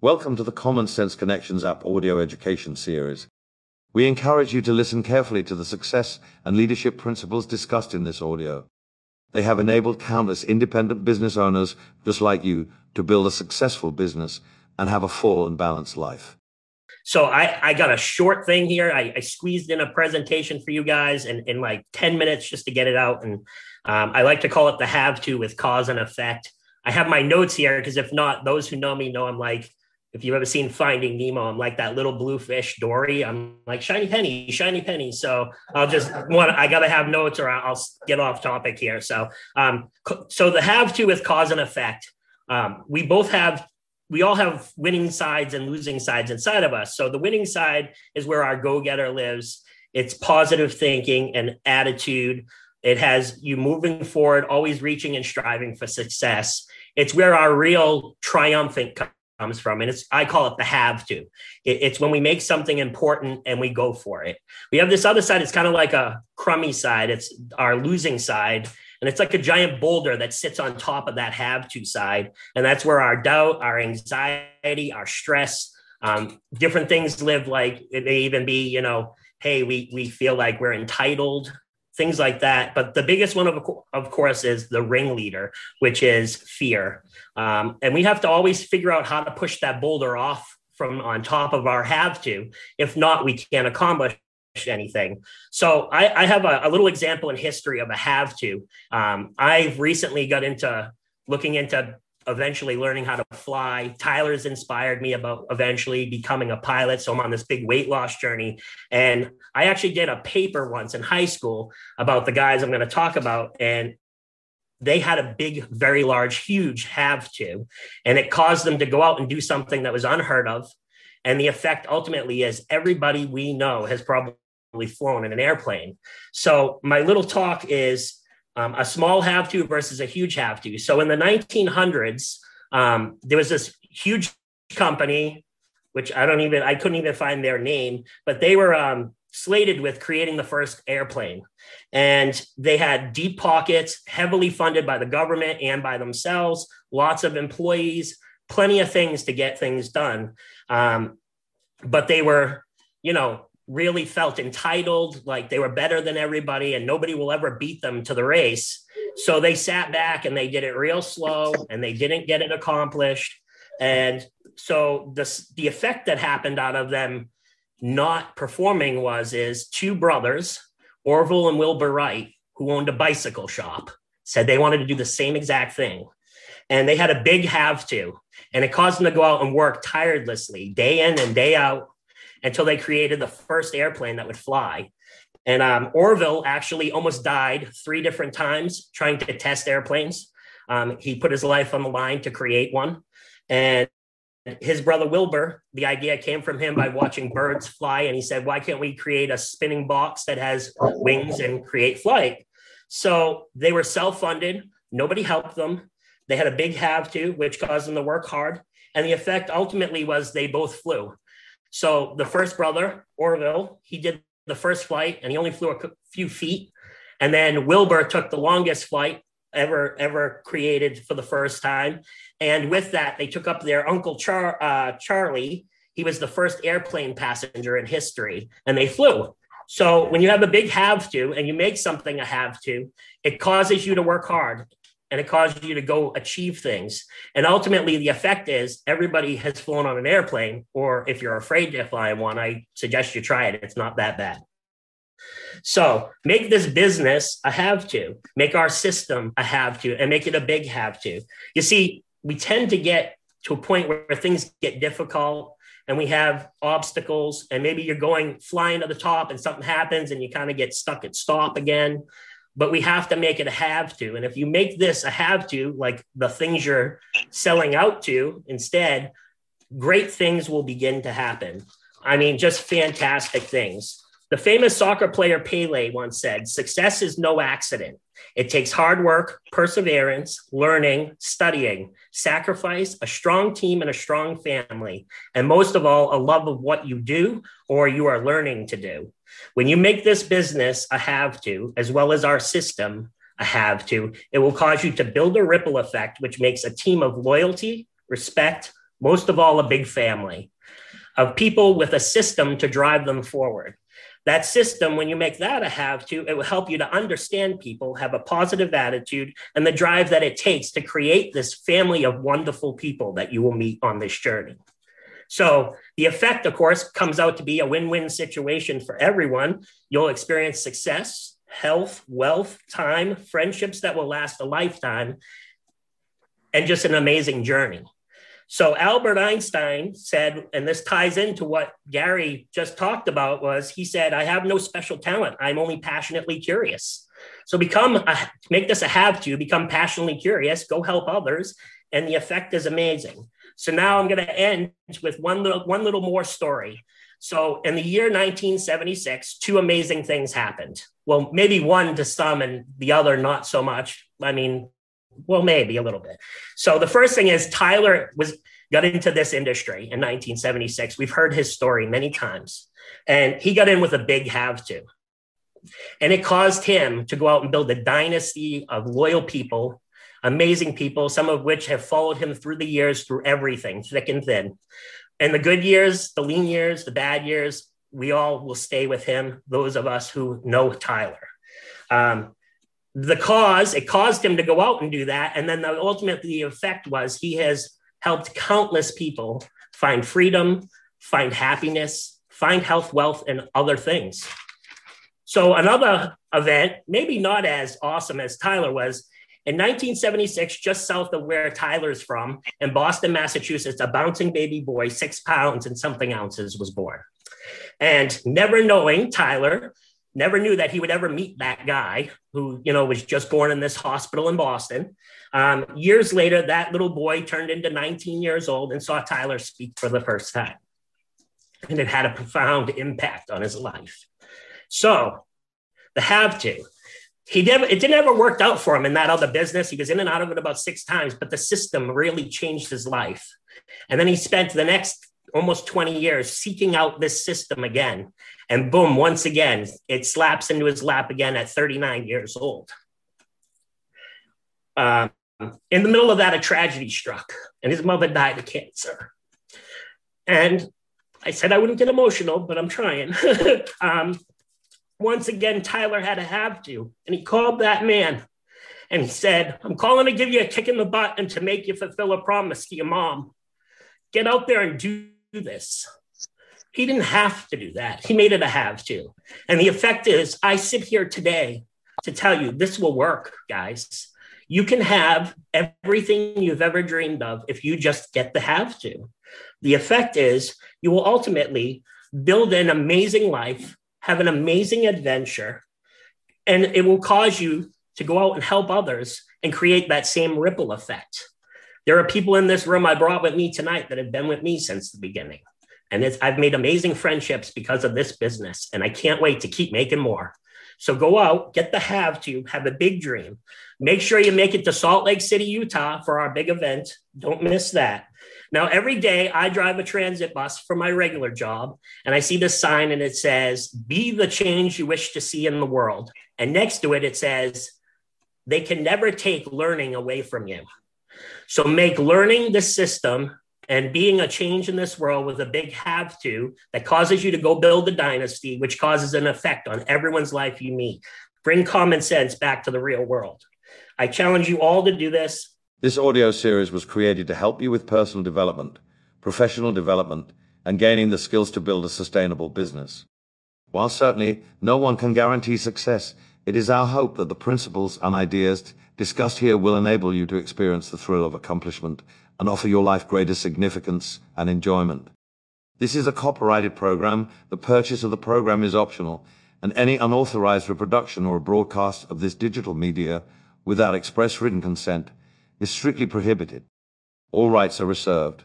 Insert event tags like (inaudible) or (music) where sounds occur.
Welcome to the Common Sense Connections app audio education series. We encourage you to listen carefully to the success and leadership principles discussed in this audio. They have enabled countless independent business owners just like you to build a successful business and have a full and balanced life. So I, I got a short thing here. I, I squeezed in a presentation for you guys in, in like 10 minutes just to get it out. And um, I like to call it the have to with cause and effect. I have my notes here because if not, those who know me know I'm like if you've ever seen Finding Nemo, I'm like that little blue fish Dory. I'm like shiny penny, shiny penny. So I'll just want I got to have notes or I'll get off topic here. So um, so the have to with cause and effect. Um, we both have we all have winning sides and losing sides inside of us. So the winning side is where our go getter lives. It's positive thinking and attitude. It has you moving forward, always reaching and striving for success. It's where our real triumphant comes from. And it's, I call it the have to. It, it's when we make something important and we go for it. We have this other side, it's kind of like a crummy side, it's our losing side. And it's like a giant boulder that sits on top of that have to side. And that's where our doubt, our anxiety, our stress, um, different things live. Like it may even be, you know, hey, we, we feel like we're entitled things like that. But the biggest one, of, of course, is the ringleader, which is fear. Um, and we have to always figure out how to push that boulder off from on top of our have to. If not, we can't accomplish anything. So I, I have a, a, little example in history of a have to. Um, I've recently got into looking into eventually learning how to fly. Tyler's inspired me about eventually becoming a pilot. So I'm on this big weight loss journey. And I actually did a paper once in high school about the guys I'm going to talk about. And they had a big, very large, huge have to. And it caused them to go out and do something that was unheard of. And the effect ultimately is everybody we know has probably flown in an airplane. So my little talk is um, a small have to versus a huge have to. So in the 1900s, um, there was this huge company, which I don't even, I couldn't even find their name, but they were um, slated with creating the first airplane. And they had deep pockets, heavily funded by the government and by themselves, lots of employees, plenty of things to get things done. Um, but they were, you know, really felt entitled, like they were better than everybody and nobody will ever beat them to the race. So they sat back and they did it real slow and they didn't get it accomplished. And so the, the effect that happened out of them not performing was is two brothers, Orville and Wilbur Wright, who owned a bicycle shop, said they wanted to do the same exact thing. And they had a big have to, and it caused them to go out and work tirelessly, day in and day out, until they created the first airplane that would fly. And um, Orville actually almost died three different times trying to test airplanes. Um, he put his life on the line to create one. And his brother Wilbur, the idea came from him by watching birds fly. And he said, Why can't we create a spinning box that has wings and create flight? So they were self funded, nobody helped them. They had a big have to, which caused them to work hard. And the effect ultimately was they both flew. So the first brother, Orville, he did the first flight and he only flew a few feet. And then Wilbur took the longest flight ever ever created for the first time. And with that, they took up their uncle Char- uh, Charlie. He was the first airplane passenger in history, and they flew. So when you have a big have to and you make something a have to, it causes you to work hard and it causes you to go achieve things. And ultimately, the effect is everybody has flown on an airplane, or if you're afraid to fly one, I suggest you try it. It's not that bad. So make this business a have to, make our system a have to, and make it a big have to. You see, we tend to get to a point where things get difficult and we have obstacles, and maybe you're going flying to the top and something happens and you kind of get stuck at stop again but we have to make it a have to. And if you make this a have to, like the things you're selling out to instead, great things will begin to happen. I mean, just fantastic things. The famous soccer player Pele once said, Success is no accident. It takes hard work, perseverance, learning, studying, sacrifice, a strong team, and a strong family. And most of all, a love of what you do or you are learning to do. When you make this business a have to, as well as our system a have to, it will cause you to build a ripple effect, which makes a team of loyalty, respect, most of all, a big family of people with a system to drive them forward. That system, when you make that a have to, it will help you to understand people, have a positive attitude, and the drive that it takes to create this family of wonderful people that you will meet on this journey. So the effect, of course, comes out to be a win win situation for everyone. You'll experience success, health, wealth, time, friendships that will last a lifetime, and just an amazing journey. So Albert Einstein said, and this ties into what Gary just talked about, was he said, I have no special talent. I'm only passionately curious. So become a, make this a have to, become passionately curious, go help others, and the effect is amazing. So now I'm going to end with one little one little more story. So in the year 1976, two amazing things happened. Well, maybe one to some and the other not so much. I mean, well, maybe a little bit. So the first thing is Tyler was got into this industry in 1976. We've heard his story many times, and he got in with a big have to. And it caused him to go out and build a dynasty of loyal people, amazing people, some of which have followed him through the years, through everything, thick and thin. And the good years, the lean years, the bad years, we all will stay with him, those of us who know Tyler. Um, the cause, it caused him to go out and do that. And then the ultimate the effect was he has helped countless people find freedom, find happiness, find health, wealth, and other things. So another event, maybe not as awesome as Tyler was, in 1976, just south of where Tyler's from, in Boston, Massachusetts, a bouncing baby boy, six pounds and something ounces, was born. And never knowing Tyler, never knew that he would ever meet that guy who, you know, was just born in this hospital in Boston. Um, years later, that little boy turned into 19 years old and saw Tyler speak for the first time. And it had a profound impact on his life. So, the have to. He never, it didn't ever work out for him in that other business. He was in and out of it about six times, but the system really changed his life. And then he spent the next almost 20 years seeking out this system again. And boom, once again, it slaps into his lap again at 39 years old. Um, in the middle of that, a tragedy struck, and his mother died of cancer. And I said I wouldn't get emotional, but I'm trying. (laughs) um, once again, Tyler had to have to, and he called that man and he said, I'm calling to give you a kick in the butt and to make you fulfill a promise to your mom. Get out there and do this. He didn't have to do that. He made it a have to. And the effect is, I sit here today to tell you this will work, guys. You can have everything you've ever dreamed of if you just get the have to. The effect is, you will ultimately build an amazing life, have an amazing adventure, and it will cause you to go out and help others and create that same ripple effect. There are people in this room I brought with me tonight that have been with me since the beginning. And it's I've made amazing friendships because of this business. And I can't wait to keep making more. So go out, get the have to, have a big dream. Make sure you make it to Salt Lake City, Utah for our big event. Don't miss that. Now, every day I drive a transit bus for my regular job, and I see this sign and it says, Be the change you wish to see in the world. And next to it, it says, They can never take learning away from you. So make learning the system and being a change in this world with a big have to that causes you to go build a dynasty, which causes an effect on everyone's life you meet. Bring common sense back to the real world. I challenge you all to do this. This audio series was created to help you with personal development, professional development, and gaining the skills to build a sustainable business. While certainly no one can guarantee success, it is our hope that the principles and ideas discussed here will enable you to experience the thrill of accomplishment and offer your life greater significance and enjoyment. This is a copyrighted program. The purchase of the program is optional, and any unauthorized reproduction or broadcast of this digital media without express written consent is strictly prohibited. All rights are reserved.